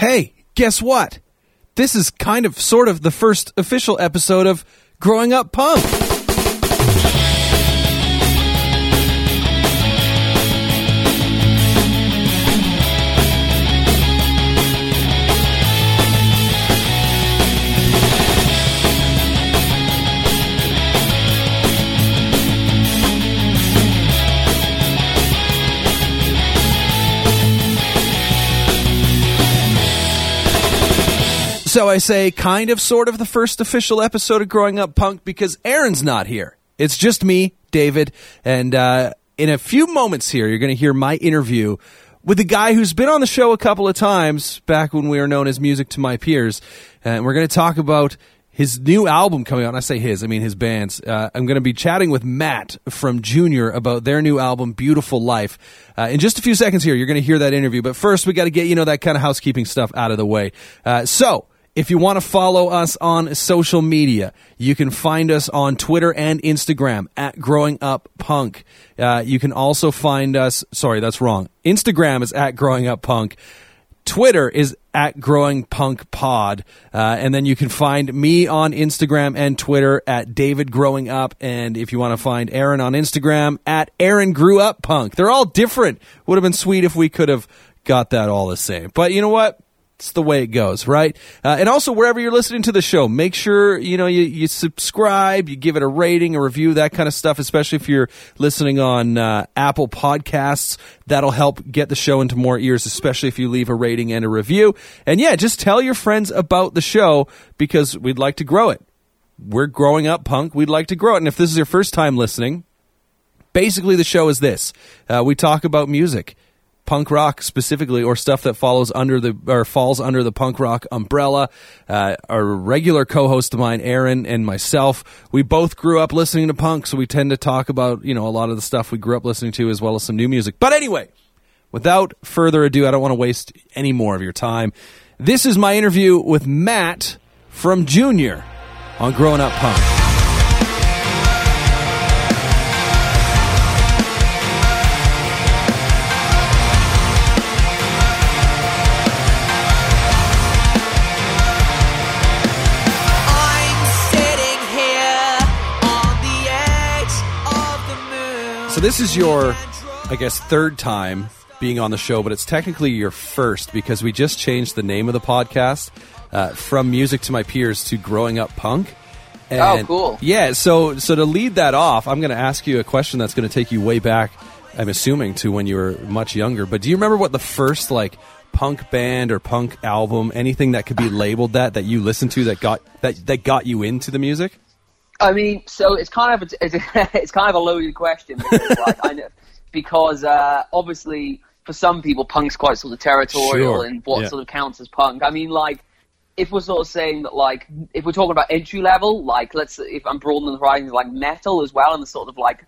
Hey, guess what? This is kind of sort of the first official episode of Growing Up Punk. So I say kind of sort of the first official episode of Growing Up Punk because Aaron's not here. It's just me, David, and uh, in a few moments here, you're going to hear my interview with a guy who's been on the show a couple of times back when we were known as Music to My Peers. And we're going to talk about his new album coming out. I say his, I mean his band's. Uh, I'm going to be chatting with Matt from Junior about their new album, Beautiful Life. Uh, in just a few seconds here, you're going to hear that interview. But first, we got to get, you know, that kind of housekeeping stuff out of the way. Uh, so, if you want to follow us on social media, you can find us on Twitter and Instagram at Growing Up Punk. Uh, you can also find us. Sorry, that's wrong. Instagram is at Growing Up Punk. Twitter is at Growing Punk Pod, uh, and then you can find me on Instagram and Twitter at David Growing Up. And if you want to find Aaron on Instagram at Aaron Grew Up Punk, they're all different. Would have been sweet if we could have got that all the same. But you know what? It's the way it goes, right? Uh, and also, wherever you're listening to the show, make sure you know you, you subscribe, you give it a rating, a review, that kind of stuff. Especially if you're listening on uh, Apple Podcasts, that'll help get the show into more ears. Especially if you leave a rating and a review. And yeah, just tell your friends about the show because we'd like to grow it. We're growing up, punk. We'd like to grow it. And if this is your first time listening, basically the show is this: uh, we talk about music punk rock specifically, or stuff that follows under the or falls under the punk rock umbrella. Uh, our regular co-host of mine, Aaron, and myself, we both grew up listening to punk, so we tend to talk about you know a lot of the stuff we grew up listening to, as well as some new music. But anyway, without further ado, I don't want to waste any more of your time. This is my interview with Matt from Junior on Growing Up Punk. So this is your, I guess, third time being on the show, but it's technically your first because we just changed the name of the podcast uh, from Music to My Peers to Growing Up Punk. And, oh, cool! Yeah, so so to lead that off, I'm going to ask you a question that's going to take you way back. I'm assuming to when you were much younger. But do you remember what the first like punk band or punk album, anything that could be labeled that that you listened to that got that that got you into the music? I mean, so it's kind of a, it's, a, it's kind of a loaded question because, like, I know, because uh, obviously for some people punk's quite sort of territorial Sure. and what Yeah. sort of counts as punk. I mean, like if we're sort of saying that, like if we're talking about entry level, like let's if I'm broadening the horizons, like metal as well, and the sort of like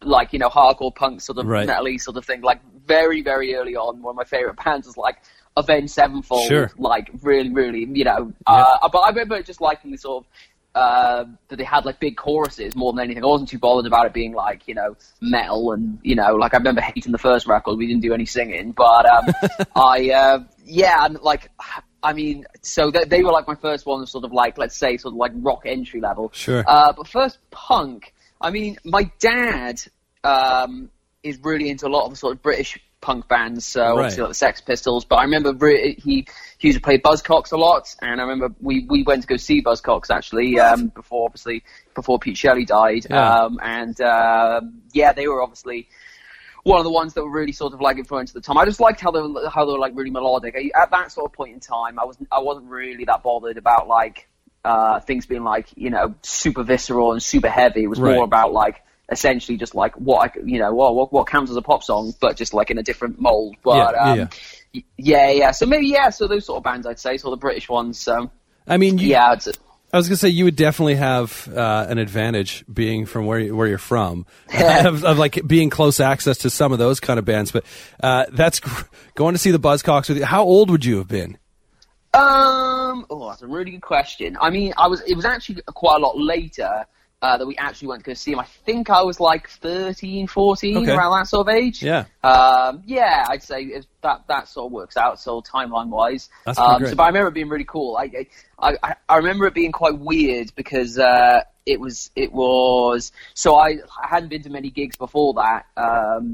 like you know hardcore punk sort of Right. metal sort of thing. Like very very early on, one of my favorite bands was like Avenged Sevenfold. Sure. Like really really you know. Uh, but I remember just liking the sort of uh, that they had like big choruses more than anything. I wasn't too bothered about it being like you know metal and you know like I remember hating the first record. We didn't do any singing, but um, I uh, yeah, and like I mean, so they, they were like my first one, sort of like let's say sort of like rock entry level. Sure. Uh, but first punk. I mean, my dad um, is really into a lot of sort of British punk bands, so obviously like the Sex Pistols. But I remember re- he he used to play Buzzcocks a lot, and I remember we, we went to go see Buzzcocks actually um, before obviously before Pete Shelley died, Yeah. um, and um yeah, they were obviously one of the ones that were really sort of like influenced at the time. I just liked how they were, how they were like really melodic. I, at that sort of point in time, I was I wasn't really that bothered about like uh, things being like you know super visceral and super heavy. It was Right. more about like essentially just like what I you know what what, what counts as a pop song, but just like in a different mold. But Yeah, um, yeah. yeah, yeah. So maybe yeah. So those sort of bands, I'd say, sort of British ones. So I mean, you, yeah, it's, I was gonna say you would definitely have uh, an advantage being from where you, where you're from, of, of like being close access to some of those kind of bands. But uh, that's gr- going to see the Buzzcocks with you. How old would you have been? Um. Oh, that's a really good question. I mean, I was. It was actually quite a lot later uh, that we actually went to go see him. I think I was like 13, 14, Okay. around that sort of age. Yeah. Um, yeah, I'd say if that that sort of works out. So timeline wise, That's um, so but I remember it being really cool. I I, I, remember it being quite weird because uh, it was it was so I, I hadn't been to many gigs before that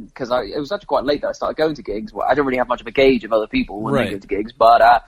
because I it was actually quite late that I started going to gigs. Well, I don't really have much of a gauge of other people when Right. they go to gigs, but uh,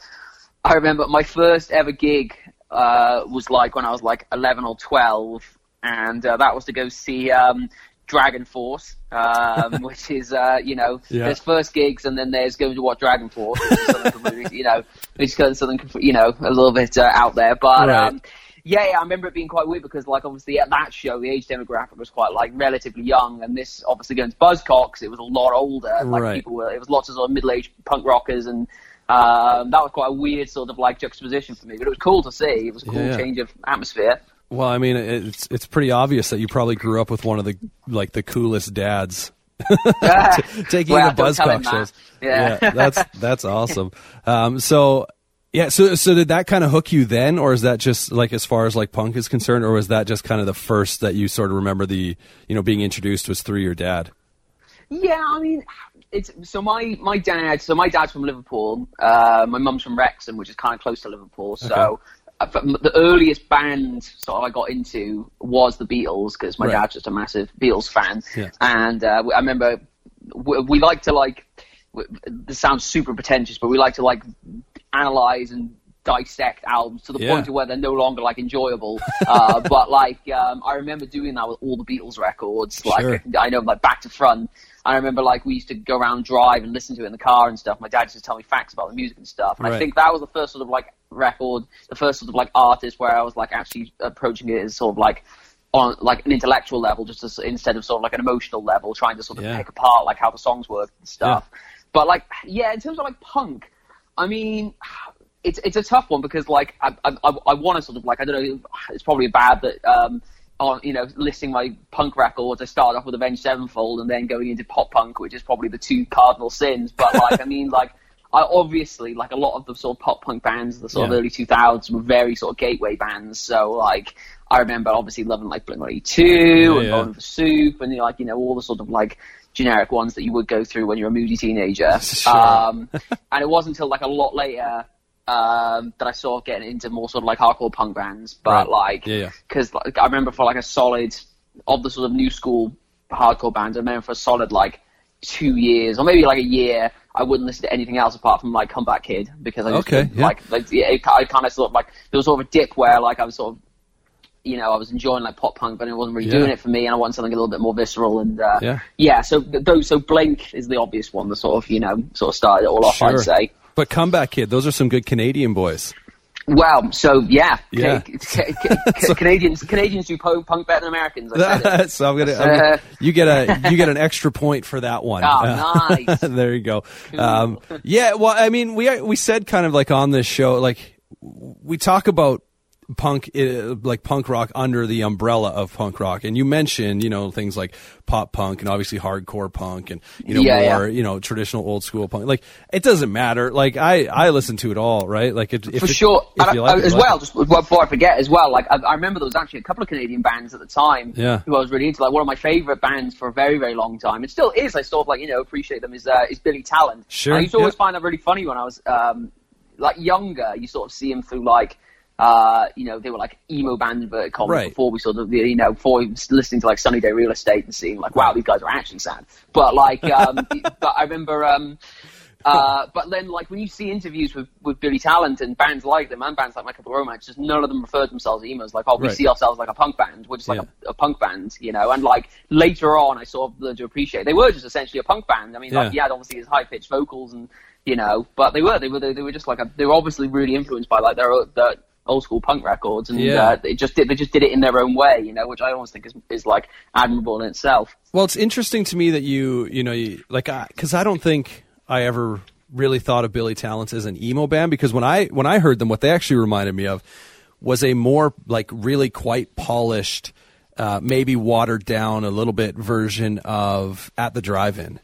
I remember my first ever gig uh, was like when I was like 11 or 12, and uh, that was to go see um, DragonForce, um, which is, uh, you know, Yeah. there's first gigs and then there's going to watch DragonForce, which is something completely, you know, which is kind of something, you know, a little bit uh, out there. But Right. um, yeah, yeah, I remember it being quite weird because, like, obviously at that show, the age demographic was quite like relatively young, and this obviously going to Buzzcocks, it was a lot older. Like Right. people were, it was lots of sort of middle-aged punk rockers, and um, that was quite a weird sort of like juxtaposition for me. But it was cool to see. It was a cool yeah. change of atmosphere. Well, I mean, it's it's pretty obvious that you probably grew up with one of the like the coolest dads taking Well, the don't tell him Buzzcock shows. Yeah. that's that's awesome. Um, so yeah, so so did that kind of hook you then, or is that just like as far as like punk is concerned, or was that just kind of the first that you sort of remember the you know being introduced was through your dad? Yeah, I mean, it's so my my dad. So my dad's from Liverpool. Uh, my mum's from Wrexham, which is kind of close to Liverpool. So f- the earliest band sort of I got into was the Beatles because my Right. dad's just a massive Beatles fan. Yeah. And uh, I remember we, we like to like. This sounds super pretentious, but we like to like analyze and dissect albums to the Yeah. point to where they're no longer like enjoyable. uh, but like, um, I remember doing that with all the Beatles records. Like, Sure. I know, like back to front. I remember like we used to go around drive and listen to it in the car and stuff. My dad used to tell me facts about the music and stuff. And Right. I think that was the first sort of like record, the first sort of like artist where I was like actually approaching it as sort of like on like an intellectual level, just as, instead of sort of like an emotional level, trying to sort of Yeah. pick apart like how the songs work and stuff. But like, yeah, in terms of like punk, I mean, it's it's a tough one because like I I, I, I want to sort of like I don't know, it's probably bad that um on you know listing my punk records, I started off with Avenged Sevenfold and then going into pop punk, which is probably the two cardinal sins. But like I mean like. I obviously like a lot of the sort of pop punk bands of the sort Yeah. of early 2000s were very sort of gateway bands. So like I remember obviously loving like Blink 182 and yeah. Bowling for Soup and you know, like you know all the sort of like generic ones that you would go through when you're a moody teenager. Sure. Um, and it wasn't until like a lot later um, that I saw getting into more sort of like hardcore punk bands. But Right. like, because like, I remember for like a solid of the sort of new school hardcore bands, I remember for a solid like two years or maybe like a year, I wouldn't listen to anything else apart from like Comeback Kid because I just Okay, yeah. like like yeah, it, I kind of sort of like there was sort of a dip where like I was sort of you know, I was enjoying like pop punk, but it wasn't really Yeah. doing it for me, and I wanted something a little bit more visceral. And uh, Yeah. yeah, so those, so Blink is the obvious one that sort of, you know, sort of started it all off. Sure. I'd say. But comeback kid, those are some good Canadian boys. Well, so yeah, Yeah. Ca- ca- ca- ca- Canadians Canadians do po- punk better than Americans. I said it. so I'm gonna, I'm gonna- you get a you get an extra point for that one. Oh, nice. there you go. Um, yeah, well, I mean, we we said kind of like on this show, like we talk about punk, uh, like punk rock under the umbrella of punk rock, and you mentioned you know things like pop punk and obviously hardcore punk and you know Yeah, more yeah. you know traditional old school punk. Like it doesn't matter. Like I I listen to it all, right? Like it, if for it- sure. if you I- like I- it, as like well, it. just before I forget, as well, like I, I remember there was actually a couple of Canadian bands at the time Yeah. who I was really into. Like one of my favorite bands for a very, very long time. It still is. I sort of like you know appreciate them. Is uh, is Billy Talent? Sure, I used to always yeah. find that really funny when I was um, like younger. You sort of see them through like. Uh, you know, they were like emo band inverted commas Right. before we sort of, you know, before listening to like Sunny Day Real Estate and seeing like, wow, these guys are actually sad. But like, um, but I remember, um, uh, but then, like when you see interviews with, with Billy Talent and bands like them and bands like My Chemical Romance, just none of them refer to themselves as emos. Like, oh, we Right. see ourselves like a punk band. We're just like Yeah. a, a punk band, you know. And like later on, I sort of learned to appreciate they were just essentially a punk band. I mean, like Yeah. yeah, obviously his high pitched vocals and you know, but they were they were they, they were just like a, they were obviously really influenced by like their their old school punk records, and Yeah. uh, they just did they just did it in their own way, you know, which I always think is is like admirable in itself. Well, it's interesting to me that you, you know, you, like, because I don't think I ever really thought of Billy Talents as an emo band because when I when I heard them, what they actually reminded me of was a more like really quite polished, uh, maybe watered down a little bit version of At the Drive-In.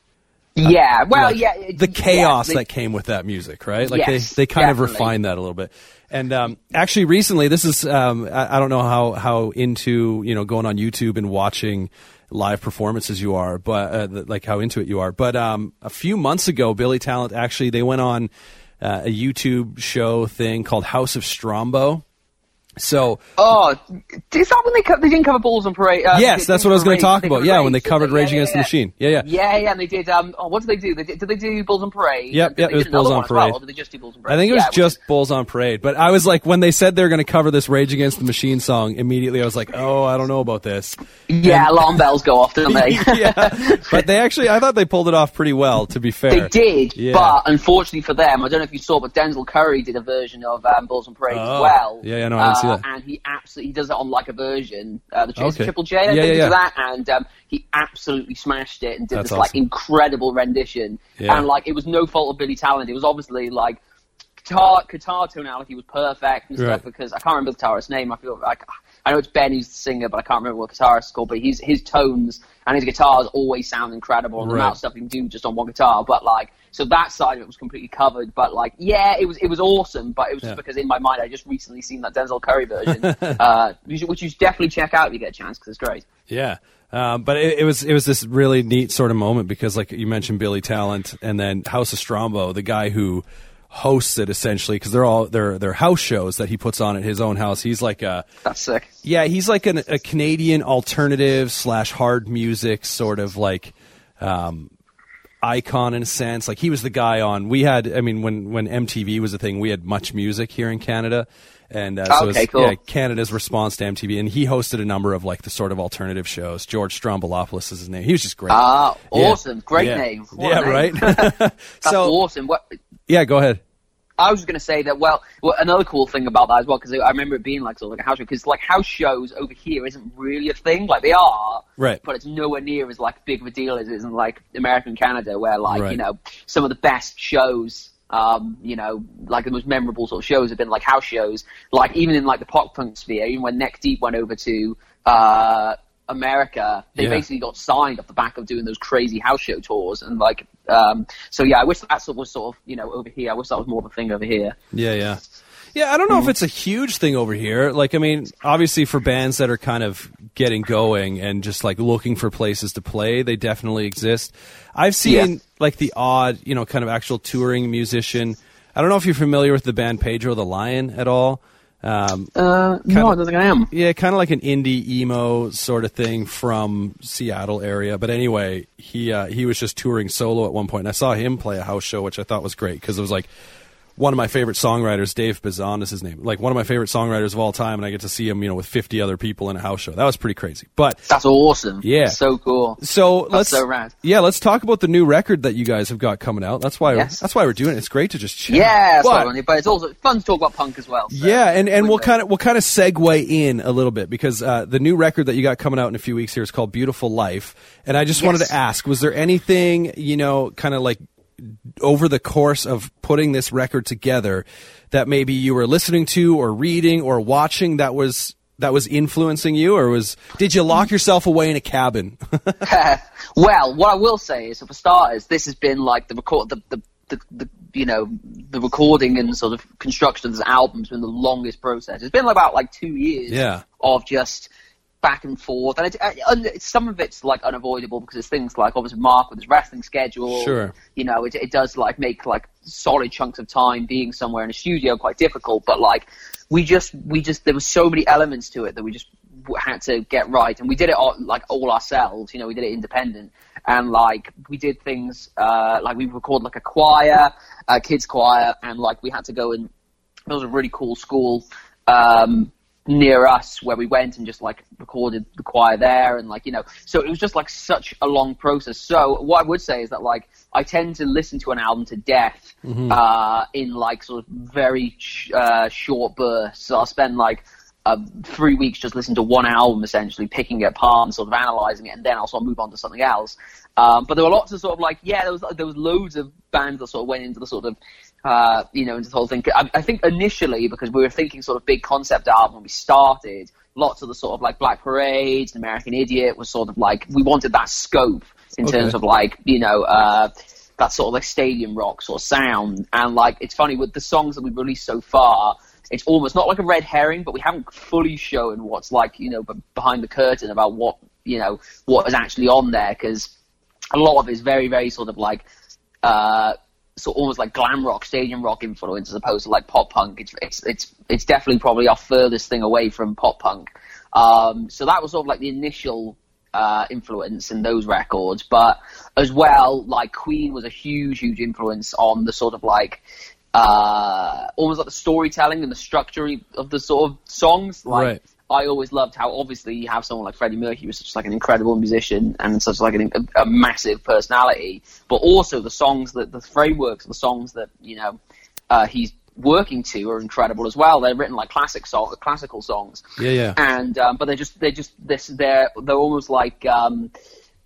Yeah, well, like, yeah, it- the chaos yeah, they- that came with that music, right? Like Yes, they, they kind of refined that a little bit. And um, actually, recently, this is um, I, I don't know how how into you know going on YouTube and watching live performances you are, but uh, th- like how into it you are. But um, a few months ago, Billy Talent actually they went on uh, a YouTube show thing called House of Strombo. So Oh, is that when they co- they didn't cover Bulls on Parade? Uh, Yes, that's what I was gonna talk about. Yeah, when they covered Rage Yeah, Against the Machine. Yeah, yeah. yeah, yeah. And they did. Um, oh, what did they do? They did, did they do Bulls on Parade? Yep, yep, it was Bulls on well, Parade. did they just do Bulls on Parade? I think it was Yeah, just is- Bulls on Parade, but I was like, when they said they were going to cover this Rage Against the Machine song, immediately I was like, oh, I don't know about this. yeah. Alarm bells go off, don't they? yeah, but they actually, I thought they pulled it off pretty well. To be fair, They did, Yeah. but unfortunately for them, I don't know if you saw, but Denzel Curry did a version of um, Bulls on Parade Oh. as well. Yeah, yeah, no, I didn't see that. And he absolutely he does it on like a version, uh, the Chase Okay. Triple J, I Yeah, think, yeah, yeah. that, and um, he absolutely smashed it and did That's this like incredible rendition. Yeah. And like it was no fault of Billy Talent. It was obviously like guitar guitar tonality was perfect and stuff Right. because I can't remember the guitarist's name. I feel like I know it's Ben who's the singer, but I can't remember what guitarist is called. But his his tones and his guitars always sound incredible. And the amount of stuff he can do just on one guitar, but like so that side of it was completely covered. But like yeah, it was it was awesome. But it was Yeah. just because in my mind I just recently seen that Denzel Curry version, uh, which, which you should definitely check out if you get a chance because it's great. Yeah. Um, but it, it was it was this really neat sort of moment because, like you mentioned, Billy Talent, and then House of Strombo, the guy who hosts it essentially, because they're all they're they're house shows that he puts on at his own house. He's like a That's sick. yeah, he's like an, a Canadian alternative slash hard music sort of like um, icon in a sense. Like he was the guy on. We had, I mean, when when MTV was a thing, we had MuchMusic here in Canada, and uh, so Okay, it's, cool. yeah, Canada's response to MTV, and he hosted a number of like the sort of alternative shows. George Stroumboulopoulos is his name. He was just great. Ah, Yeah. awesome. Great Yeah. name. What yeah, name. right. That's so awesome. What yeah, go ahead. I was going to say that. Well, well, another cool thing about that as well, because I remember it being like sort of like a house show. Because like house shows over here isn't really a thing. Like they are, Right. But it's nowhere near as like big of a deal as it is in like America and Canada, where like Right. you know some of the best shows. Um, you know, like the most memorable sort of shows have been like house shows. Like even in like the pop punk sphere, even when Neck Deep went over to uh, America, they Yeah. basically got signed off the back of doing those crazy house show tours. And like, um, so yeah, I wish that sort was sort of you know over here. I wish that was more of a thing over here. Yeah, yeah. Yeah, I don't know if it's a huge thing over here. Like, I mean, obviously for bands that are kind of getting going and just like looking for places to play, they definitely exist. I've seen Yeah. like the odd, you know, kind of actual touring musician. I don't know if you're familiar with the band Pedro the Lion at all. Um, Uh, no, I don't think I am. yeah, kind of like an indie emo sort of thing from Seattle area. But anyway, he uh, he was just touring solo at one point, and I saw him play a house show, which I thought was great because it was like one of my favorite songwriters, Dave Bazan is his name, like one of my favorite songwriters of all time, and I get to see him, you know, with fifty other people in a house show. That was pretty crazy. But That's awesome. Yeah. so cool. so let's so rad. yeah, let's talk about the new record that you guys have got coming out. That's why Yes. that's why we're doing it. It's great to just chat. Yeah, that's But- what I wanted, but it's also fun to talk about punk as well. so- yeah, and, and we'll kind of we'll kind of segue in a little bit because uh, the new record that you got coming out in a few weeks here is called Beautiful Life, and I just wanted to ask: was there anything you know, kind of like over the course of putting this record together that maybe you were listening to or reading or watching that was that was influencing you, or was did you lock yourself away in a cabin? well, what I will say is, for starters, this has been like the record, the, the, the, the you know, the recording and sort of construction of this album's been the longest process. It's been about like two years Yeah. of just back and forth, and, it, uh, and some of it's like unavoidable because it's things like obviously Mark with his wrestling schedule. Sure. You know, it, it does like make like solid chunks of time being somewhere in a studio quite difficult, but like we just we just there were so many elements to it that we just had to get right, and we did it all, like all ourselves. You know, we did it independent, and like we did things uh, like we recorded like a choir, a kids choir, and like we had to go and it was a really cool school um, near us where we went and just like recorded the choir there and like you know so it was just like such a long process. So what i would say is that like i tend to listen to an album to death uh, in like sort of very sh- uh, short bursts. So i'll spend like uh, three weeks just listening to one album essentially picking it apart and sort of analyzing it and then i'll sort of move on to something else. Um, but there were lots of sort of like yeah there was there was loads of bands that sort of went into the sort of uh, you know, into the whole thing. I, I think initially, because we were thinking sort of big concept album when we started, lots of the sort of like Black Parade, American Idiot was sort of like, we wanted that scope. in Okay. terms of like you know uh, that sort of like stadium rock sort of sound. And like it's funny with the songs that we've released so far. It's almost not like a red herring, but we haven't fully shown what's like you know behind the curtain about what you know what is actually on there because a lot of it is very very sort of like uh, so almost like glam rock, stadium rock influence as opposed to like pop punk. It's it's it's it's definitely probably our furthest thing away from pop punk. Um, so that was sort of like the initial uh, influence in those records, but as well, like Queen was a huge, huge influence on the sort of like uh, almost like the storytelling and the structure of the sort of songs. Like Right. I always loved how obviously you have someone like Freddie Mercury who's such like an incredible musician and such like an, a, a massive personality, but also the songs that the frameworks the songs that you know uh, he's working to are incredible as well. They're written like classic song, classical songs, Yeah, yeah. and um, but they're just they're just this they're they're almost like um,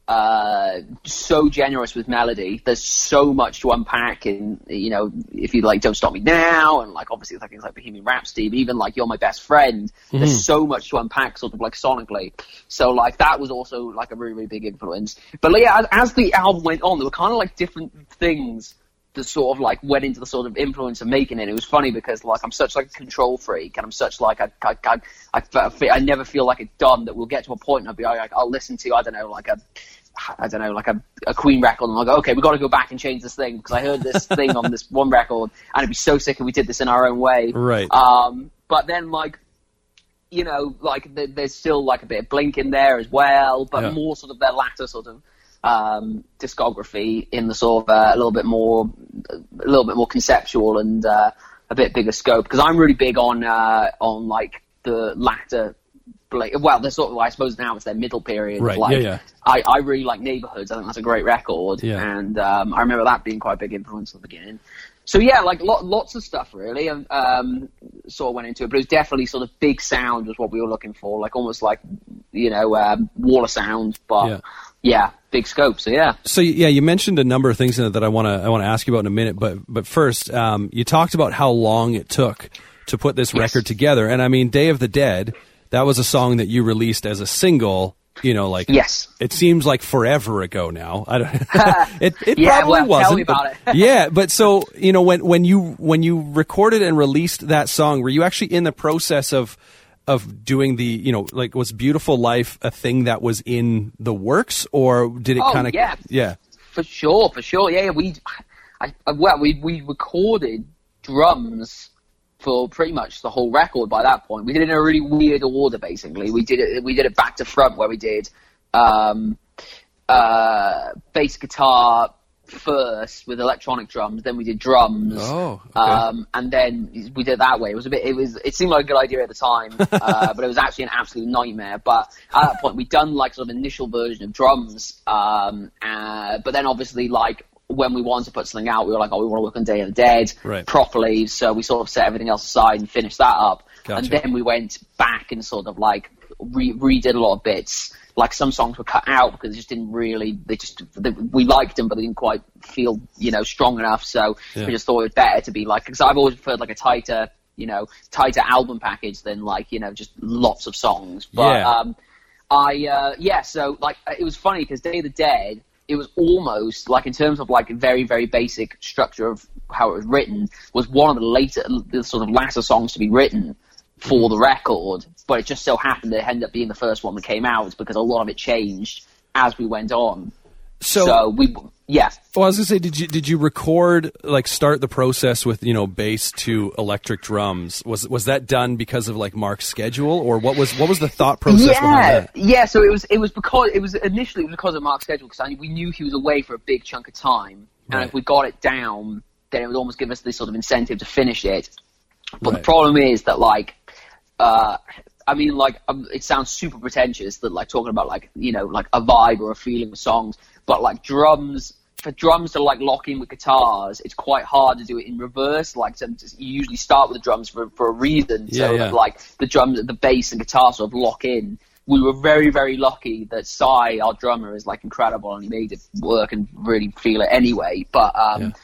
uh, so generous with melody. There's so much to unpack in you know if you like Don't Stop Me Now and like obviously like things like Bohemian Rhapsody, but even like You're My Best Friend. There's so much to unpack sort of like sonically. So like that was also like a really really big influence. But like, yeah, as, as the album went on, there were kind of like different things that sort of like went into the sort of influence of making it. It was funny because like I'm such like a control freak and I'm such like I I I, I, I, I never feel like it's done that we'll get to a point and I'll be like I'll listen to I don't know like a I don't know like a, a Queen record and I'll go okay we've got to go back and change this thing because I heard this thing on this one record and it'd be so sick if we did this in our own way. Right. Um, but then like you know, like th- there's still like a bit of Blink in there as well, but Yeah. more sort of their latter sort of um, discography in the sort of uh, a little bit more, a little bit more conceptual and uh, a bit bigger scope. Because I'm really big on uh, on like the latter. Well, they're sort of. I suppose now it's their middle period. of, Right, Like, yeah, yeah. I, I really like Neighborhoods. I think that's a great record, Yeah. and um, I remember that being quite a big influence at the beginning. So yeah, like lot, lots of stuff really, and um, sort of went into it. But it was definitely sort of big sound was what we were looking for, like almost like you know um, wall of sound, but Yeah. Yeah. big scope. So yeah, So yeah, you mentioned a number of things in it that I want to I want to ask you about in a minute. But but first, um, you talked about how long it took to put this Yes. record together, and I mean, "Day of the Dead" that was a song that you released as a single. You know, like Yes. it seems like forever ago now. I don't. it it Yeah, probably well, wasn't. but- it. yeah, but so you know when when you when you recorded and released that song, were you actually in the process of of doing the you know like was "Beautiful Life" a thing that was in the works, or did it Oh, kind of yeah. yeah for sure, for sure. Yeah, we, I, I, well, we we recorded drums for pretty much the whole record by that point. We did it in a really weird order, basically. We did it we did it back to front, where we did um, uh, bass guitar first with electronic drums, then we did drums. Oh, okay. Um, and then we did it that way. It was a bit. It was. It seemed like a good idea at the time, uh, but it was actually an absolute nightmare. But at that point, we'd done like sort of initial version of drums. Um, uh, but then obviously, like when we wanted to put something out, we were like, oh, we want to work on Day of the Dead Right. properly. So we sort of set everything else aside and finished that up. Gotcha. And then we went back and sort of like re- redid a lot of bits. Like some songs were cut out because they just didn't really. They just they, we liked them, but they didn't quite feel you know strong enough. So Yeah. we just thought it was better to be like because I've always preferred like a tighter you know tighter album package than like you know just lots of songs. But Yeah. um, I uh, yeah, so like it was funny because Day of the Dead, it was almost like in terms of like very very basic structure of how it was written, was one of the later the sort of latter songs to be written for the record. But it just so happened that it ended up being the first one that came out because a lot of it changed as we went on. So, So, we yeah. well, I was gonna say, did you did you record like start the process with you know bass to electric drums? Was was that done because of like Mark's schedule, or what was what was the thought process behind yeah, that? yeah. So it was it was because it was initially it was because of Mark's schedule because we knew he was away for a big chunk of time, and if we got it down, then it would almost give us this sort of incentive to finish it. But Right. the problem is that like, uh, I mean, like um, it sounds super pretentious that like talking about like you know like a vibe or a feeling with songs, but like drums. For drums to like lock in with guitars, it's quite hard to do it in reverse. Like to, you usually start with the drums for for a reason, Yeah, so yeah. that, like the drums, the bass and guitar sort of lock in. We were very, very lucky that Cy, our drummer, is like incredible and he made it work and really feel it anyway. But um,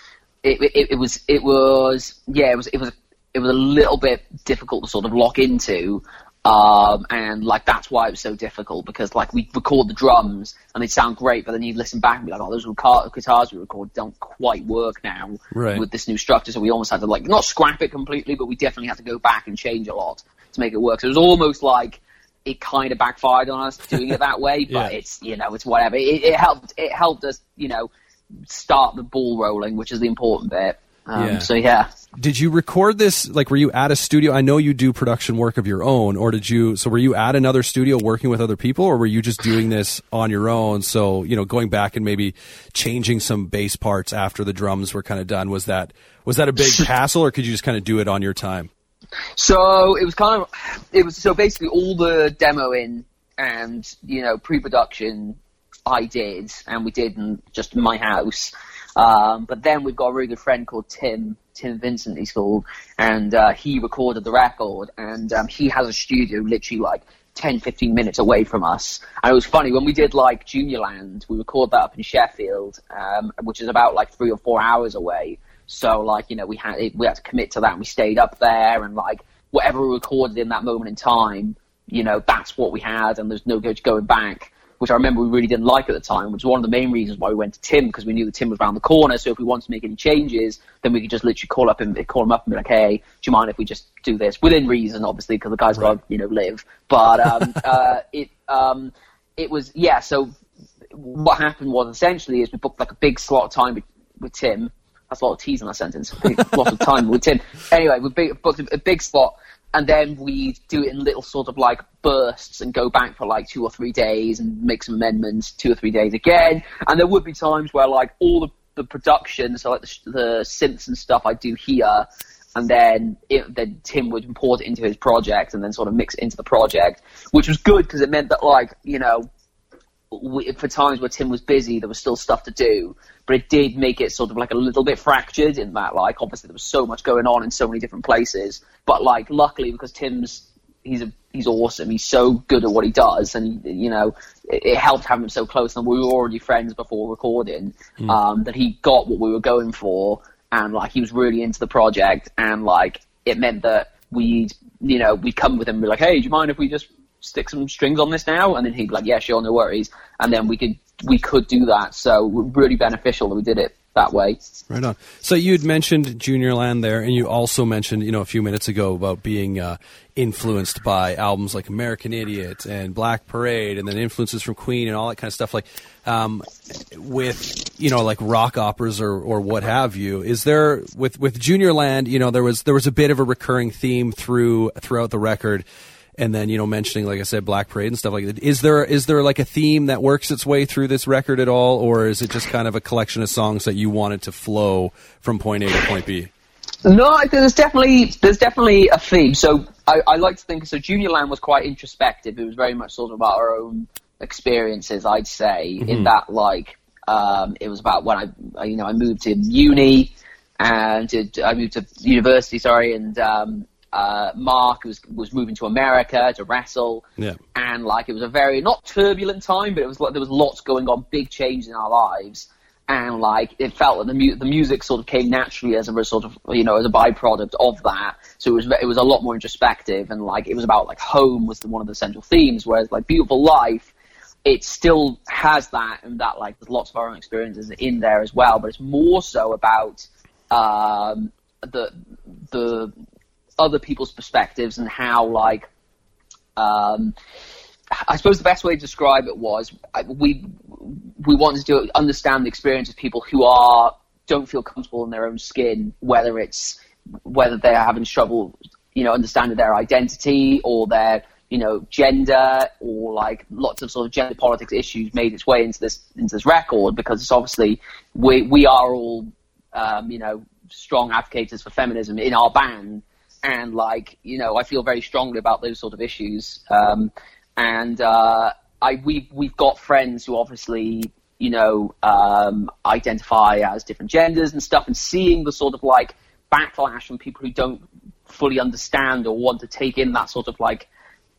it, it, it was, it was, yeah, it was, it was, it was a little bit difficult to sort of lock into. Um, and like that's why it was so difficult because like we record the drums and they sound great, but then you listen back and be like, oh, those guitars we recorded don't quite work now right. with this new structure. So we almost had to like not scrap it completely, but we definitely had to go back and change a lot to make it work. So it was almost like it kind of backfired on us doing it that way, but Yeah. it's you know it's whatever. It, it helped. It helped us you know start the ball rolling, which is the important bit. Um, Yeah. So yeah. Did you record this? Like, were you at a studio? I know you do production work of your own, or did you? So, were you at another studio working with other people, or were you just doing this on your own? So, you know, going back and maybe changing some bass parts after the drums were kind of done. Was that was that a big hassle, or could you just kind of do it on your time? So it was kind of, it was so basically all the demoing and you know pre-production I did, and we did in just my house. Um, but then we've got a really good friend called Tim, Tim Vincent, he's called, and uh, he recorded the record, and um, he has a studio literally like 10, 15 minutes away from us. And it was funny when we did like Juniorland, we recorded that up in Sheffield, um, which is about like three or four hours away. So like you know we had we had to commit to that, and we stayed up there, and like whatever we recorded in that moment in time, you know that's what we had, and there's no going back. Which I remember we really didn't like at the time, which was one of the main reasons why we went to Tim because we knew that Tim was around the corner. So if we wanted to make any changes, then we could just literally call up and call him up and be like, "Hey, do you mind if we just do this within reason, obviously, because the guy's got to you know live." But um, uh, it um, it was yeah. So what happened was essentially is we booked like a big slot of time with, with Tim. That's a lot of T's in that sentence. Big, lot of time with Tim. Anyway, we booked a big slot, and then we do it in little sort of like bursts and go back for like two or three days and make some amendments. Two or three days again, and there would be times where like all the, the production, so like the, the synths and stuff I do here. And then, it, then Tim would import it into his project, and then sort of mix it into the project, which was good because it meant that, like, you know, we, for times where Tim was busy, there was still stuff to do, but it did make it sort of like a little bit fractured in that, like, obviously there was so much going on in so many different places. But like, luckily, because Tim's he's a he's awesome, he's so good at what he does, and you know, it, it helped having him so close, and we were already friends before recording. Um, that he got what we were going for, and like he was really into the project, and like it meant that we'd you know we'd come with him and be like, hey, do you mind if we just stick some strings on this now? And then he'd be like, yeah, sure, no worries. And then we could we could do that. So really beneficial that we did it that way. Right on. So you had mentioned Junior Land there, and you also mentioned, you know, a few minutes ago about being uh, influenced by albums like American Idiot and Black Parade, and then influences from Queen and all that kind of stuff. Like um, with, you know, like rock operas or, or what have you. Is there with with Junior Land? You know, there was there was a bit of a recurring theme through throughout the record. And then you know mentioning like I said Black Parade and stuff like that. Is there is there like a theme that works its way through this record at all, or is it just kind of a collection of songs that you wanted to flow from point A to point B? No, there's definitely there's definitely a theme. So I, I like to think so. Junior Land was quite introspective. It was very much sort of about our own experiences. I'd say in that like um, it was about when I I- you know I moved to uni and I moved to university. Sorry, and um, uh, Mark was was moving to America to wrestle. Yeah. and like it was a very not turbulent time, but it was like there was lots going on, big changes in our lives, and like it felt that the mu- the music sort of came naturally as a sort of you know as a byproduct of that. So it was it was a lot more introspective, and like it was about like home was the, one of the central themes, whereas like Beautiful Life. It still has that, and that like there's lots of our own experiences in there as well, but it's more so about um, the the other people's perspectives and how like um, I suppose the best way to describe it was we we wanted to understand the experience of people who are don't feel comfortable in their own skin, whether it's whether they're having trouble, you know, understanding their identity or their you know gender or like lots of sort of gender politics issues made its way into this into this record because it's obviously we we are all um, you know strong advocates for feminism in our band and like you know, I feel very strongly about those sort of issues. Um, and uh, I we we've got friends who obviously you know um, identify as different genders and stuff, and seeing the sort of like backlash from people who don't fully understand or want to take in that sort of like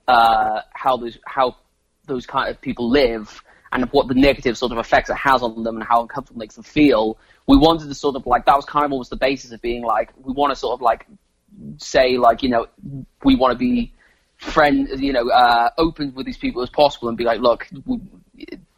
uh, how those how those kind of people live and what the negative sort of effects it has on them and how uncomfortable it makes them feel. We wanted to sort of like that was kind of almost the basis of being like we want to sort of like say like you know we want to be friend, you know, uh, open with these people as possible and be like, look, we,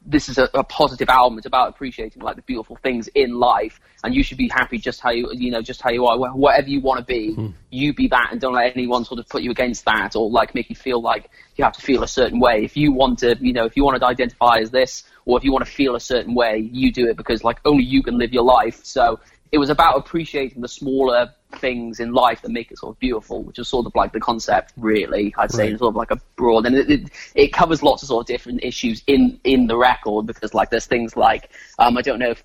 this is a, a, positive album. It's about appreciating like the beautiful things in life, and you should be happy just how you, you know, just how you are. Whatever you want to be, hmm. you be that, and don't let anyone sort of put you against that or like make you feel like you have to feel a certain way. If you want to, you know, if you want to identify as this, or if you want to feel a certain way, you do it because like only you can live your life. So it was about appreciating the smaller things in life that make it sort of beautiful, which is sort of like the concept, really. I'd say, right. sort of like a broad, and it, it, it, covers lots of sort of different issues in in the record because like there's things like um, I don't know if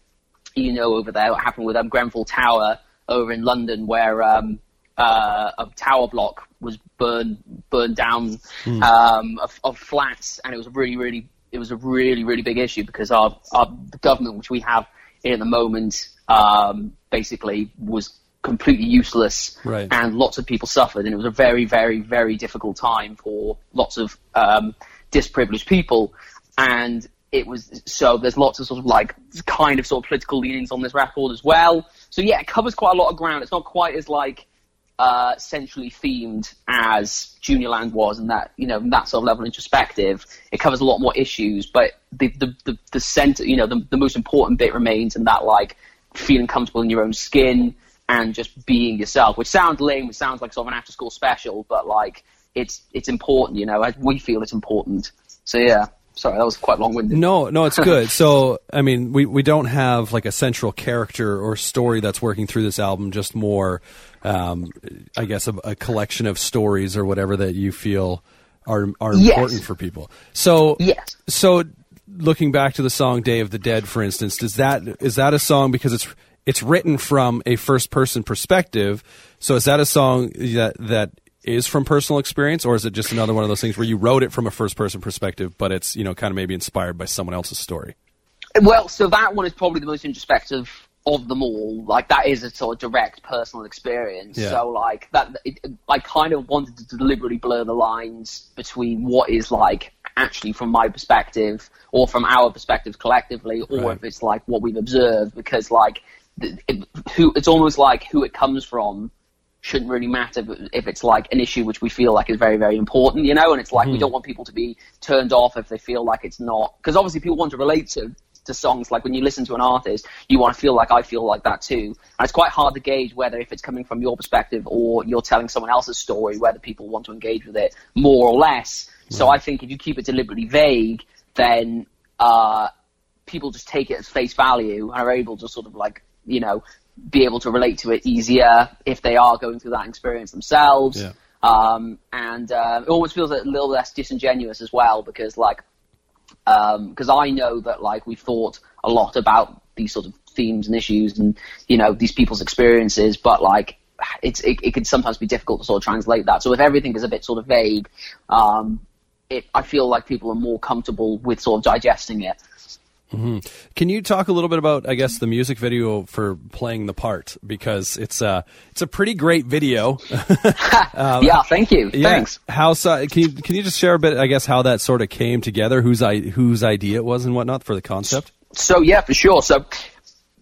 you know over there what happened with um, Grenfell Tower over in London where um, uh, a tower block was burned burned down mm. um, of, of flats, and it was a really really it was a really really big issue because our our the government which we have in at the moment um, basically was completely useless, right. and lots of people suffered, and it was a very, very, very difficult time for lots of um, disprivileged people, and it was so there's lots of sort of like kind of sort of political leanings on this record as well. So yeah, it covers quite a lot of ground. It's not quite as like uh, centrally themed as Junior Land was, and that you know that sort of level of introspective. It covers a lot more issues, but the the the, the center, you know, the, the most important bit remains and that like feeling comfortable in your own skin and just being yourself, which sounds lame, which sounds like sort of an after school special, but like it's it's important, you know. We feel it's important. So yeah. Sorry, that was quite long winded. No, no, it's good. so, I mean, we, we don't have like a central character or story that's working through this album, just more, um, I guess, a, a, collection of stories or whatever that you feel are are yes. important for people. So, yes. So, looking back to the song "Day of the Dead," for instance, does that is that a song because it's it's written from a first person perspective? So, is that a song that that is from personal experience, or is it just another one of those things where you wrote it from a first person perspective, but it's you know kind of maybe inspired by someone else's story? Well, so that one is probably the most introspective of them all. Like that is a sort of direct personal experience. Yeah. So like that, it, I kind of wanted to deliberately blur the lines between what is like actually from my perspective or from our perspective collectively, or right. if it's like what we've observed, because like it, who it's almost like who it comes from shouldn't really matter if it's like an issue which we feel like is very very important you know and it's like mm. we hmm. don't want people to be turned off if they feel like it's not because obviously people want to relate to to songs like when you listen to an artist you want to feel like i feel like that too and it's quite hard to gauge whether if it's coming from your perspective or you're telling someone else's story whether people want to engage with it more or less so i think if you keep it deliberately vague then uh, people just take it as face value and are able to sort of like you know be able to relate to it easier if they are going through that experience themselves. Yeah. Um, and uh, it almost feels a little less disingenuous as well because like because um, I know that like we thought a lot about these sort of themes and issues and you know these people's experiences, but like it's it, it can sometimes be difficult to sort of translate that. So if everything is a bit sort of vague, um, it I feel like people are more comfortable with sort of digesting it. Mm-hmm. Can you talk a little bit about, I guess, the music video for playing the part because it's a uh, it's a pretty great video. um, yeah, thank you. Yeah, Thanks. How can you can you just share a bit, I guess, how that sort of came together, whose I whose idea it was and whatnot for the concept? So yeah, for sure. So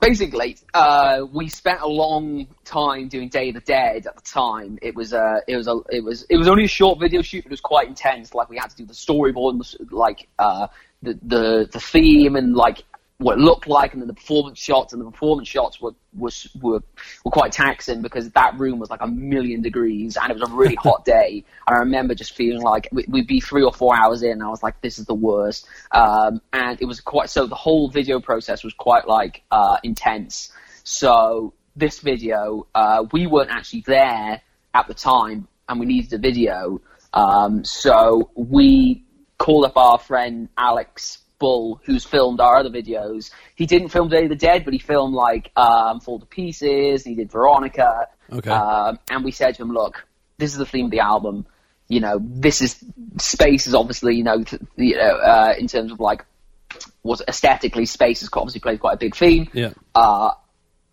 basically, uh, we spent a long time doing Day of the Dead at the time. It was uh, it was a, it was it was only a short video shoot, but it was quite intense. Like we had to do the storyboard, and like uh, the, the the theme and like what it looked like, and then the performance shots, and the performance shots were was were were quite taxing because that room was like a million degrees, and it was a really hot day. And I remember just feeling like we'd be three or four hours in, and I was like, "This is the worst." Um, and it was quite so. The whole video process was quite like uh, intense. So this video, uh, we weren't actually there at the time, and we needed a video. Um, so we called up our friend Alex Bull, who's filmed our other videos. He didn't film Day of the Dead, but he filmed like um, Fall to Pieces. He did Veronica. Okay. Um, and we said to him, "Look, this is the theme of the album. You know, this is space is obviously you know, th- you know uh, in terms of like was aesthetically space has obviously played quite a big theme. Yeah. Uh,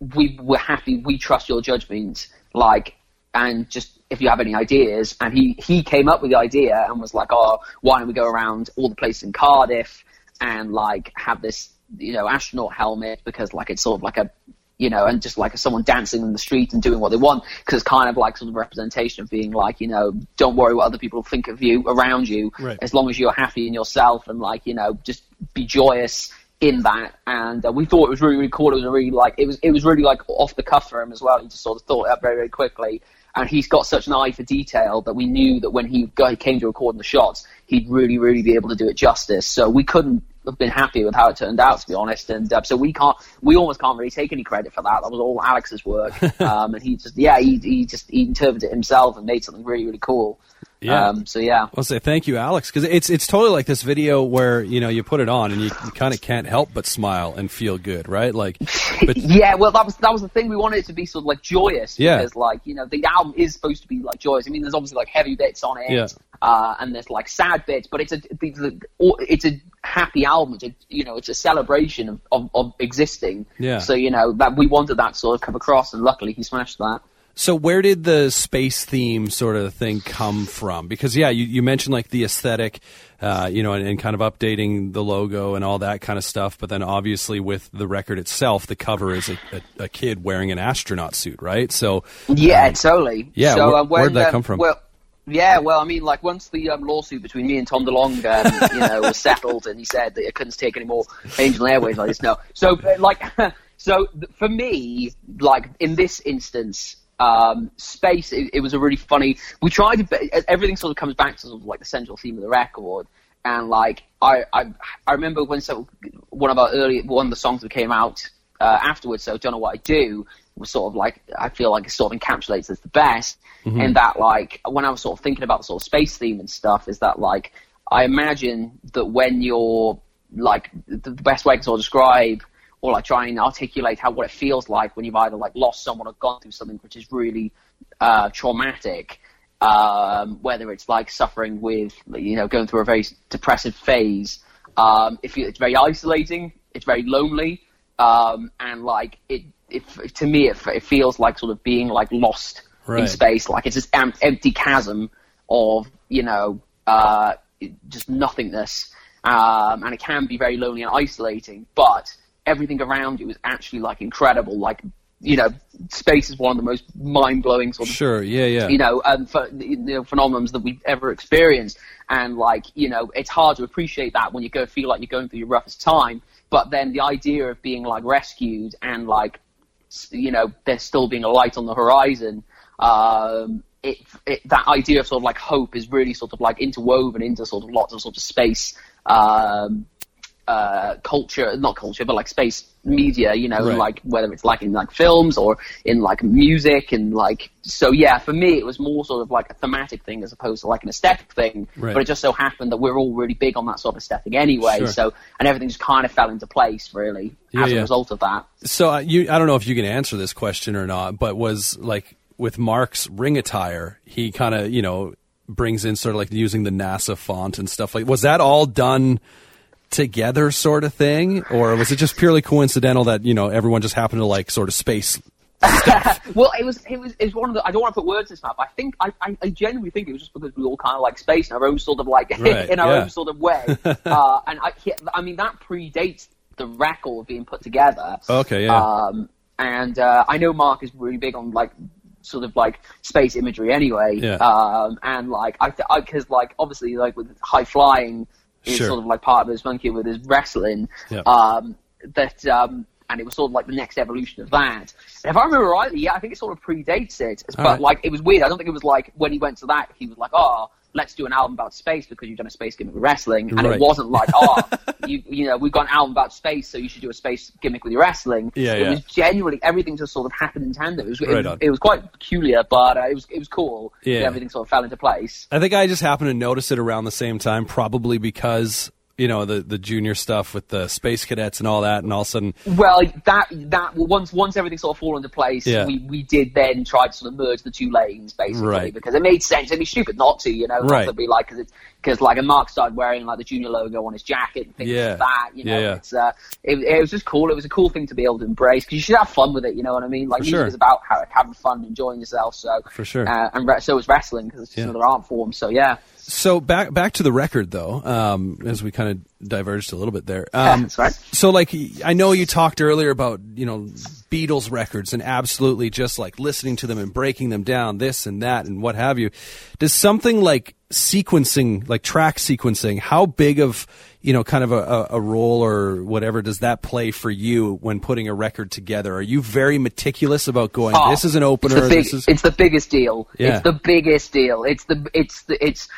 we were happy. We trust your judgment. Like, and just if you have any ideas. And he, he came up with the idea and was like, oh, why don't we go around all the places in Cardiff and like have this, you know, astronaut helmet because like it's sort of like a you know, and just like someone dancing in the street and doing what they want, because it's kind of like sort of representation of being like, you know, don't worry what other people think of you around you, Right. as long as you're happy in yourself and like, you know, just be joyous in that. And uh, we thought it was really, really cool. It was really like, it was, it was really like off the cuff for him as well. He just sort of thought it up very, very quickly. And he's got such an eye for detail that we knew that when he came to recording the shots, he'd really, really be able to do it justice. So we couldn't have been happy with how it turned out, to be honest. And uh, so we can't, we almost can't really take any credit for that. That was all Alex's work. um, and he just, yeah, he, he just he interpreted it himself and made something really, really cool. Yeah. Um, so yeah. I'll say thank you, Alex, because it's it's totally like this video where you know you put it on and you, you kind of can't help but smile and feel good, right? Like, but yeah, well, that was that was the thing. We wanted it to be sort of like joyous Yeah. because, like, you know, the album is supposed to be like joyous. I mean, there's obviously like heavy bits on it, Yeah. uh, and there's like sad bits, but it's a it's a, it's a happy album. It's a, you know, it's a celebration of, of, of existing. Yeah. So you know that we wanted that sort of come across, and luckily he smashed that. So where did the space theme sort of thing come from? Because yeah, you, you mentioned like the aesthetic, uh, you know, and, and kind of updating the logo and all that kind of stuff. But then obviously with the record itself, the cover is a, a, a kid wearing an astronaut suit, right? So Yeah, totally. yeah, So, where- uh, when, where'd that um, come from? Well, yeah, well, I mean, like once the um, lawsuit between me and Tom DeLonge, um, you know, was settled, and he said that I couldn't take any more Angel Airways, I just know. So, uh, like, so th- for me, like in this instance. Um, space. It, it was a really funny. We tried to. Everything sort of comes back to sort of like the central theme of the record, and like I, I, I remember when so one of our early one of the songs that came out uh, afterwards. So don't know what I do was sort of like I feel like it sort of encapsulates as the best. In that like when I was sort of thinking about the sort of space theme and stuff, is that like I imagine that when you're like the, the best way to sort of describe or like try and articulate how what it feels like when you've either like lost someone or gone through something which is really uh, traumatic um, whether it's like suffering with, you know, going through a very depressive phase. Um, if you, it's very isolating, it's very lonely, um, and like it, it, to me, it, it feels like sort of being like lost Right. in space. Like it's this em- empty chasm of, you know, uh, just nothingness, um, and it can be very lonely and isolating. But everything around you is actually like incredible. Like, you know, space is one of the most mind blowing sort of sure, yeah, yeah, you know, um, ph- you know, phenomenons that we've ever experienced. And like, you know, it's hard to appreciate that when you go feel like you're going through your roughest time. But then the idea of being like rescued and like, you know, there's still being a light on the horizon. Um, it, it, that idea of sort of like hope is really sort of like interwoven into sort of lots of sort of space, um, uh, culture, not culture, but like space media, you know, Right. like whether it's like in like films or in like music and like, so yeah, for me it was more sort of like a thematic thing as opposed to like an aesthetic thing. Right. But it just so happened that we're all really big on that sort of aesthetic anyway. Sure. So, and everything just kind of fell into place really Yeah, as yeah. a result of that. So uh, you, I don't know if you can answer this question or not, but was like with Mark's ring attire, he kind of you know brings in sort of like using the NASA font and stuff like. Was that all done together, sort of thing, or was it just purely coincidental that you know everyone just happened to like sort of space? Well, it was it was it was one of the. I don't want to put words in his mouth. I think I, I, I genuinely think it was just because we all kind of like space in our own sort of like Right, in our yeah. own sort of way. uh, and I, I mean that predates the record being put together. Okay, yeah. Um, and uh, I know Mark is really big on like sort of like space imagery anyway. Yeah. Um, and like I because like obviously like with high flying is Sure. sort of like part of his monkey with his wrestling. Yeah. Um, that um, and it was sort of like the next evolution of that. And if I remember rightly, yeah, I think it sort of predates it. But right. like it was weird. I don't think it was like when he went to that, he was like, oh. Let's do an album about space because you've done a space gimmick with wrestling, and Right. it wasn't like, oh, you, you know, we've got an album about space, so you should do a space gimmick with your wrestling. Yeah, it yeah. was genuinely everything just sort of happened in tandem. It was, it, Right was- it was quite peculiar, but uh, it was it was cool. Yeah. everything sort of fell into place. I think I just happened to notice it around the same time, probably because you know the the junior stuff with the space cadets and all that, and all of a sudden, Well, that that once once everything sort of fall into place, Yeah. we, we did then try to sort of merge the two lanes basically Right. because it made sense. It'd be stupid not to, you know, Right. to be like because it's because like a Mark started wearing like the junior logo on his jacket and things Yeah. like that. You know, Yeah, yeah. it's uh, it, it was just cool. It was a cool thing to be able to embrace because you should have fun with it. You know what I mean? Like For music sure. is about having fun, enjoying yourself. So For sure. uh, and re- so is wrestling because it's just another art form. So yeah. So back back to the record though, um, as we kind of diverged a little bit there. Um, right. So, like, I know you talked earlier about you know Beatles records and absolutely just like listening to them and breaking them down, this and that and what have you. Does something like sequencing, like track sequencing, how big of you know kind of a, a role or whatever does that play for you when putting a record together? Are you very meticulous about going? Oh, this is an opener. It's the, big, is... it's the biggest deal. Yeah. It's the biggest deal. It's the it's the it's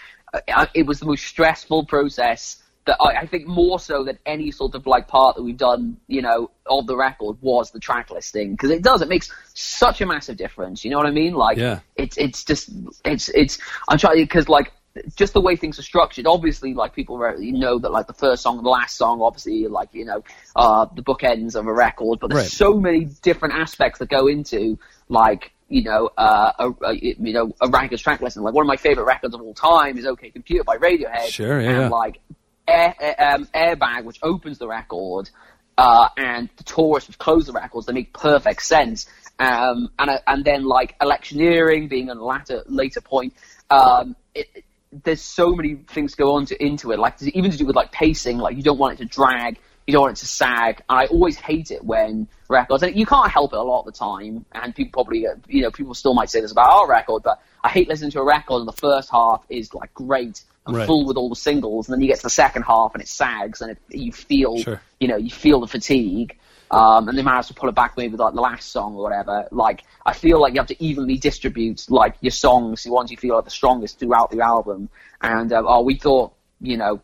it was the most stressful process that I, I, think more so than any sort of like part that we've done, you know, of the record was the track listing because it does. It makes such a massive difference. You know what I mean? Like, yeah. it's it's just it's it's. I'm trying because like just the way things are structured. Obviously, like people know that like the first song and the last song, obviously, like you know, uh, the bookends of a record. But there's right. so many different aspects that go into like you know, uh, a, a, you know, a Ranker's track listing. Like one of my favorite records of all time is OK Computer by Radiohead. Sure, yeah. And like Air, um, Airbag, which opens the record, uh, and the Tourist, which closes the records, they make perfect sense. Um, and uh, and then like electioneering being a later later point. Um, it, it, there's so many things go on to into it, like even to do with like pacing. Like you don't want it to drag you don't want it to sag. And I always hate it when records, and you can't help it a lot of the time, and people probably, you know, people still might say this about our record, but I hate listening to a record and the first half is like great and right. full with all the singles, and then you get to the second half and it sags, and it, you feel, sure. you know, you feel the fatigue. Um, and they manage to pull it back maybe with like the last song or whatever. Like I feel like you have to evenly distribute like your songs, the ones you feel are the strongest throughout the album. And uh, oh, we thought you know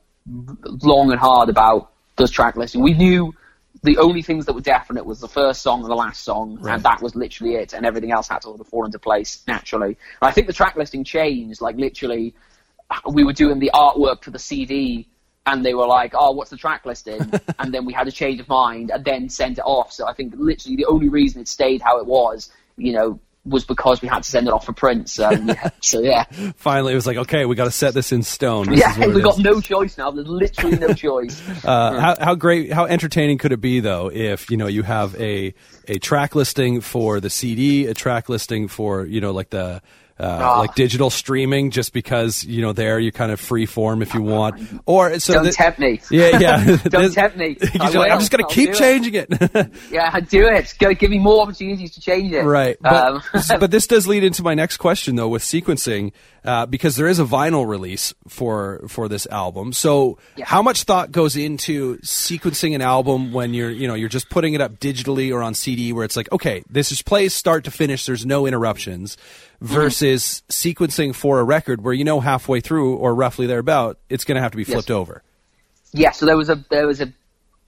long and hard about does track listing. We knew the only things that were definite was the first song and the last song, right. and that was literally it, and everything else had to sort of fall into place naturally. And I think the track listing changed, like literally, uh, we were doing the artwork for the CD, and they were like, "Oh, what's the track listing?" and then we had a change of mind, and then sent it off. So I think literally the only reason it stayed how it was, you know, was because we had to send it off for print. So yeah, so, yeah. finally it was like, okay, we got to set this in stone. This yeah, we got no choice now. There's literally no choice. Uh, yeah. how, how great, how entertaining could it be though if you know you have a a track listing for the CD, a track listing for you know like the uh, oh. like digital streaming, just because you know there you kind of free form if you want, or so don't th- tempt me. Yeah, yeah. don't tempt me. I'm just going to keep changing it. it. yeah, do it. Go, give me more opportunities to change it. Right, but, um. but this does lead into my next question though with sequencing, uh, because there is a vinyl release for for this album. So yeah. how much thought goes into sequencing an album when you're you know you're just putting it up digitally or on CD, where it's like okay, this is plays start to finish. There's no interruptions versus mm-hmm. sequencing for a record where you know halfway through or roughly thereabout it's going to have to be flipped yes. over. Yeah, so there was a there was a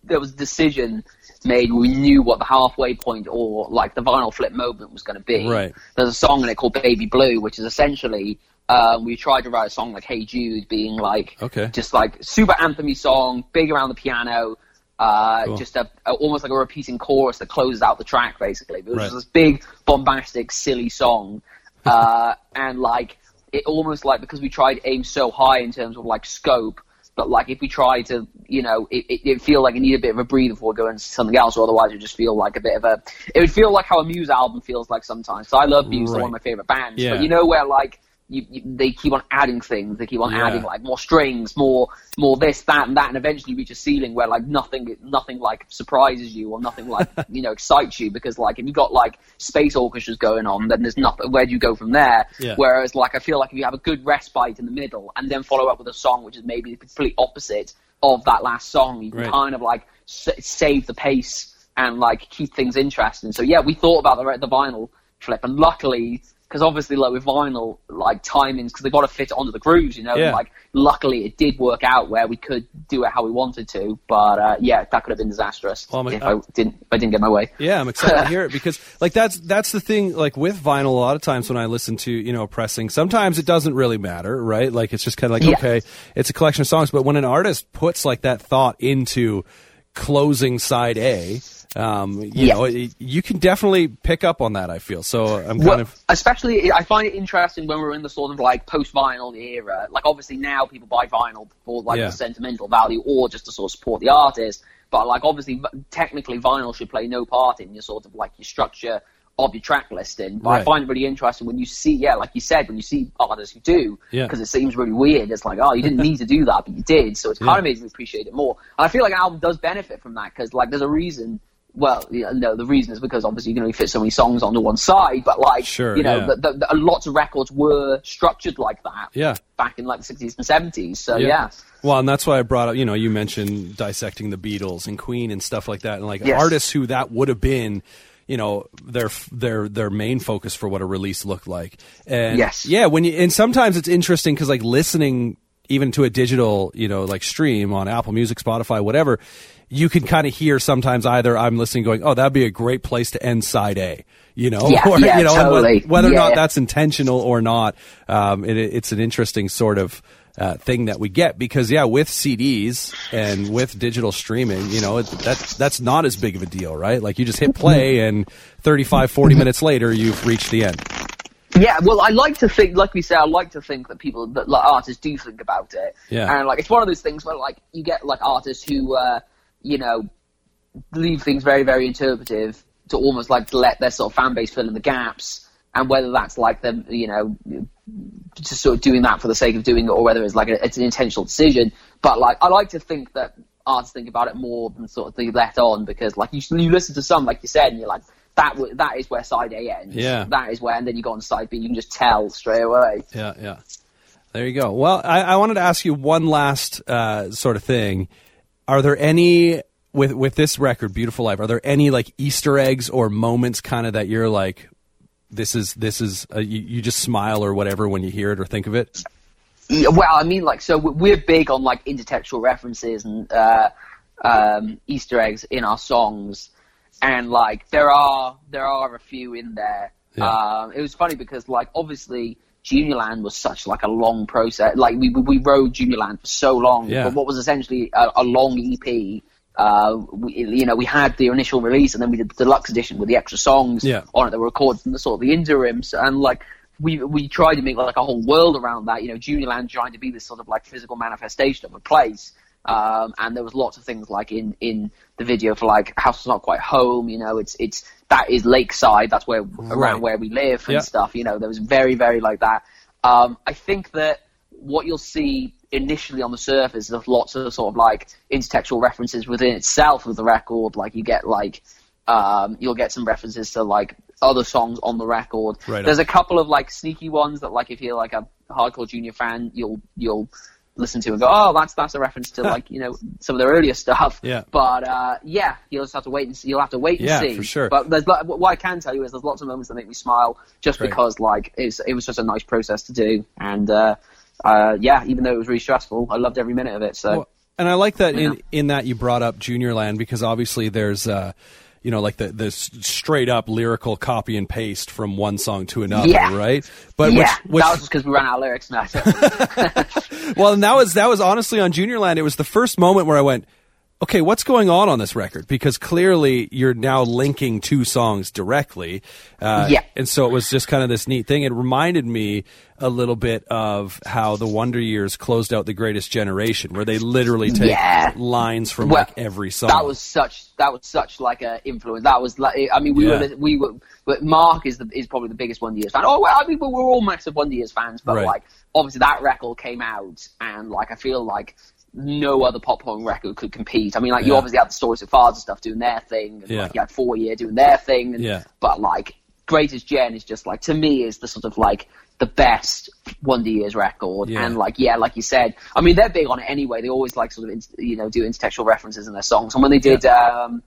there was a decision made. We knew what the halfway point or like the vinyl flip moment was going to be. Right. There's a song in it called Baby Blue, which is essentially um, we tried to write a song like Hey Jude, being like okay. just like super anthemy song, big around the piano. Uh, cool. just a, a, almost like a repeating chorus that closes out the track, basically. It was right. this big, bombastic, silly song uh, and like it almost like because we tried aim so high in terms of like scope, but like if we try to, you know, it, it, it feel like it need a bit of a breather before going to something else, or otherwise it would just feel like a bit of a. It would feel like how a Muse album feels like sometimes. So I love Muse; right. they're one of my favorite bands. Yeah. But you know where like you, you, they keep on adding things. They keep on yeah. adding like more strings, more more this, that, and that, and eventually reach a ceiling where like nothing nothing like surprises you or nothing like you know excites you because like if you got like space orchestras going on, then there's nothing. Where do you go from there? Yeah. Whereas like I feel like if you have a good respite in the middle and then follow up with a song which is maybe the complete opposite of that last song, you can right. kind of like s- save the pace and like keep things interesting. So yeah, we thought about the the vinyl flip, and luckily because obviously like with vinyl like timings because they've got to fit it onto the grooves you know yeah. like luckily it did work out where we could do it how we wanted to but uh, yeah that could have been disastrous well, if I didn't if I didn't get my way yeah I'm excited to hear it because like that's that's the thing like with vinyl a lot of times when I listen to you know pressing sometimes it doesn't really matter right like it's just kind of like yeah. okay it's a collection of songs but when an artist puts like that thought into closing side A um, you yeah. know, it, you can definitely pick up on that. I feel so. I'm kind well, of especially. I find it interesting when we're in the sort of like post vinyl era. Like obviously now people buy vinyl for like Yeah. the sentimental value or just to sort of support the artist. But like obviously, technically, vinyl should play no part in your sort of like your structure of your track listing. But Right. I find it really interesting when you see, yeah, like you said, when you see artists who do, Yeah. because it seems really weird. It's like, oh, you didn't need to do that, but you did. So it's kind Yeah. of made me appreciate it more. And I feel like an album does benefit from that because, like, there's a reason. Well, you know, no, the reason is because obviously you can only fit so many songs onto one side, but like, Sure, you know, yeah. the, the, the, lots of records were structured like that Yeah. back in like the 60s and 70s. So yeah. Well, and that's why I brought up, you know, you mentioned dissecting the Beatles and Queen and stuff like that, and like Yes. artists who that would have been, you know, their their their main focus for what a release looked like. And Yes. yeah, when you and sometimes it's interesting because like listening even to a digital, you know, like stream on Apple Music, Spotify, whatever, you can kind of hear sometimes either I'm listening going, oh, that'd be a great place to end side A, you know, Yeah, or yeah, you know, totally. whether or not that's intentional or not, um, it, it's an interesting sort of uh, thing that we get because yeah, with CDs and with digital streaming, you know, it, that that's not as big of a deal, right? Like you just hit play and 35, 40 minutes later, you've reached the end. Yeah, well, I like to think, like we say, I like to think that people, that like, artists do think about it. Yeah. And like, it's one of those things where like you get like artists who, uh, you know, leave things very, very interpretive to almost like to let their sort of fan base fill in the gaps. And whether that's like them, you know, just sort of doing that for the sake of doing it, or whether it's like a, it's an intentional decision. But like, I like to think that artists think about it more than sort of they let on because like you, you listen to some, like you said, and you're like, that w- that is where side A ends. Yeah. That is where, and then you go on side B, you can just tell straight away. Yeah, yeah. There you go. Well, I, I wanted to ask you one last uh, sort of thing. Are there any with with this record, Beautiful Life? Are there any like Easter eggs or moments, kind of that you're like, this is this is uh, you, you just smile or whatever when you hear it or think of it? Yeah, Well, I mean, like, so we- we're big on like intertextual references and uh, um, Easter eggs in our songs, and like there are there are a few in there. Yeah. Um, it was funny because like obviously Juniorland was such like a long process. Like we we we rode Juniorland for so long, Yeah. but what was essentially a, a long EP. Uh, we, you know, we had the initial release, and then we did the deluxe edition with the extra songs Yeah. on it that were recorded in the sort of the interims, and like we we tried to make like a whole world around that. You know, Junior Land trying to be this sort of like physical manifestation of a place. Um, and there was lots of things like in, in the video for like house is not quite home. You know, it's it's that is lakeside. That's where Right. around where we live and Yeah. stuff. You know, there was very very like that. Um, I think that what you'll see initially on the surface is lots of sort of like intertextual references within itself of the record. Like you get like um, you'll get some references to like other songs on the record. Right on. There's a couple of like sneaky ones that like if you're like a hardcore junior fan, you'll you'll listen to and go, oh, that's that's a reference to like you know some of their earlier stuff. Yeah. But uh, yeah, you'll just have to wait and see. You'll have to wait and Yeah, see. for sure. But there's what I can tell you is there's lots of moments that make me smile just Great. because like it was, it was just a nice process to do and. Uh, uh, yeah, even though it was really stressful, I loved every minute of it. So Well, and I like that Yeah. in in that you brought up Junior Land because obviously there's uh you know like the the straight up lyrical copy and paste from one song to another, Yeah. right? But yeah, which, which that was because we ran out of lyrics now. well, and that was that was honestly on Junior Land. It was the first moment where I went, okay, what's going on on this record? Because clearly you're now linking two songs directly. Uh, Yeah. and so it was just kind of this neat thing. It reminded me a little bit of how the Wonder Years closed out the Greatest Generation, where they literally take Yeah. lines from Well, like every song. That was such that was such like a influence. That was like I mean we Yeah. were we were but Mark is the is probably the biggest Wonder Years fan. Oh well, I mean we're all massive Wonder Years fans, but Right. like obviously that record came out and like I feel like no other pop punk record could compete. I mean like you Yeah. obviously had the Story So Far and stuff doing their thing, and Yeah. like you had Four Year doing their thing, and, Yeah. but like Greatest Gen is just like to me is the sort of like the best Wonder Years record, Yeah. and like yeah, like you said, I mean they're big on it anyway. They always like sort of you know do intertextual references in their songs, and when they did um,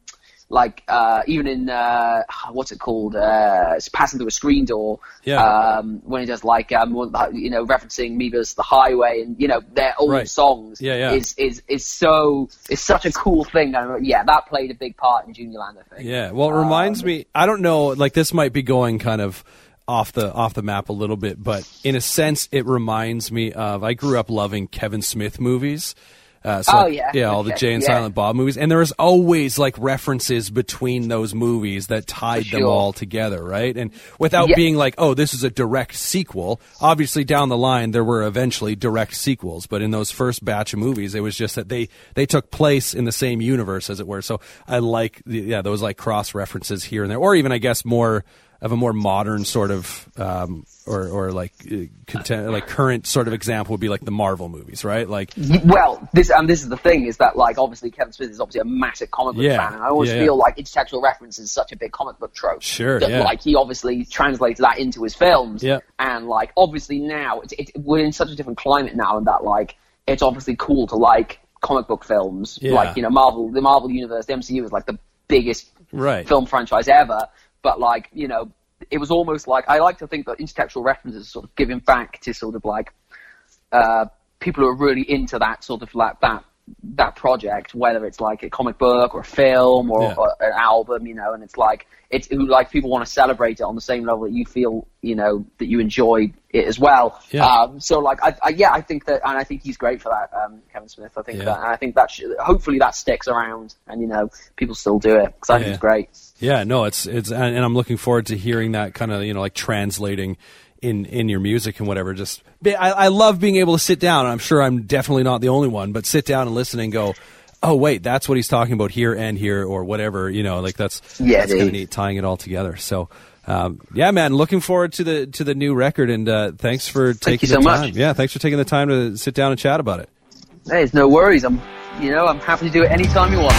like uh, even in uh, what's it called, uh, it's passing through a screen door, Yeah. um, when he does like um, you know referencing Me the Highway, and you know their old Right. songs Yeah, yeah. is is is so it's such a cool thing. And yeah, that played a big part in Junior Land, I think. Yeah, well, it reminds me. I don't know. Like this might be going kind of off the off the map a little bit, but in a sense, it reminds me of. I grew up loving Kevin Smith movies. Uh, so Oh, yeah. yeah, all the Jay and yeah. Silent Bob movies, and there was always like references between those movies that tied them all together, right? And without Yeah. being like, oh, this is a direct sequel. Obviously, down the line, there were eventually direct sequels, but in those first batch of movies, it was just that they they took place in the same universe, as it were. So I like the, yeah those like cross references here and there, or even I guess more of a more modern sort of um, or or like uh, content, like current sort of example would be like the Marvel movies, right? Like, well, this and this is the thing is that like obviously Kevin Smith is obviously a massive comic book Yeah. fan, and I always Yeah, yeah. feel like intertextual reference is such a big comic book trope. Sure, that, yeah. Like he obviously translates that into his films. Yeah. and like obviously now it's, it, we're in such a different climate now, and that like it's obviously cool to like comic book films. Yeah. Like you know Marvel, the Marvel universe, the MCU is like the biggest Right. film franchise ever. But like you know, it was almost like I like to think that intertextual references sort of giving back to sort of like uh, people who are really into that sort of like that that project, whether it's like a comic book or a film or, Yeah. or an album, you know, and it's like it's like people want to celebrate it on the same level that you feel, you know, that you enjoy it as well. Yeah. Um, so like, I, I, yeah, I think that, and I think he's great for that, um, Kevin Smith. I think Yeah. that, and I think that should, hopefully that sticks around, and you know, people still do it because I think it's great. Yeah, no, it's it's, and, and I'm looking forward to hearing that kind of you know like translating in in your music and whatever. Just I, I love being able to sit down. I'm sure I'm definitely not the only one, but sit down and listen and go. Oh wait, that's what he's talking about here and here or whatever. You know, like that's yeah, that's kind of neat tying it all together. So. Um, yeah, man. Looking forward to the to the new record, and uh, thanks for taking Thank so the time. Much. Yeah, thanks for taking the time to sit down and chat about it. Hey, it's no worries. I'm, you know, I'm happy to do it anytime you want.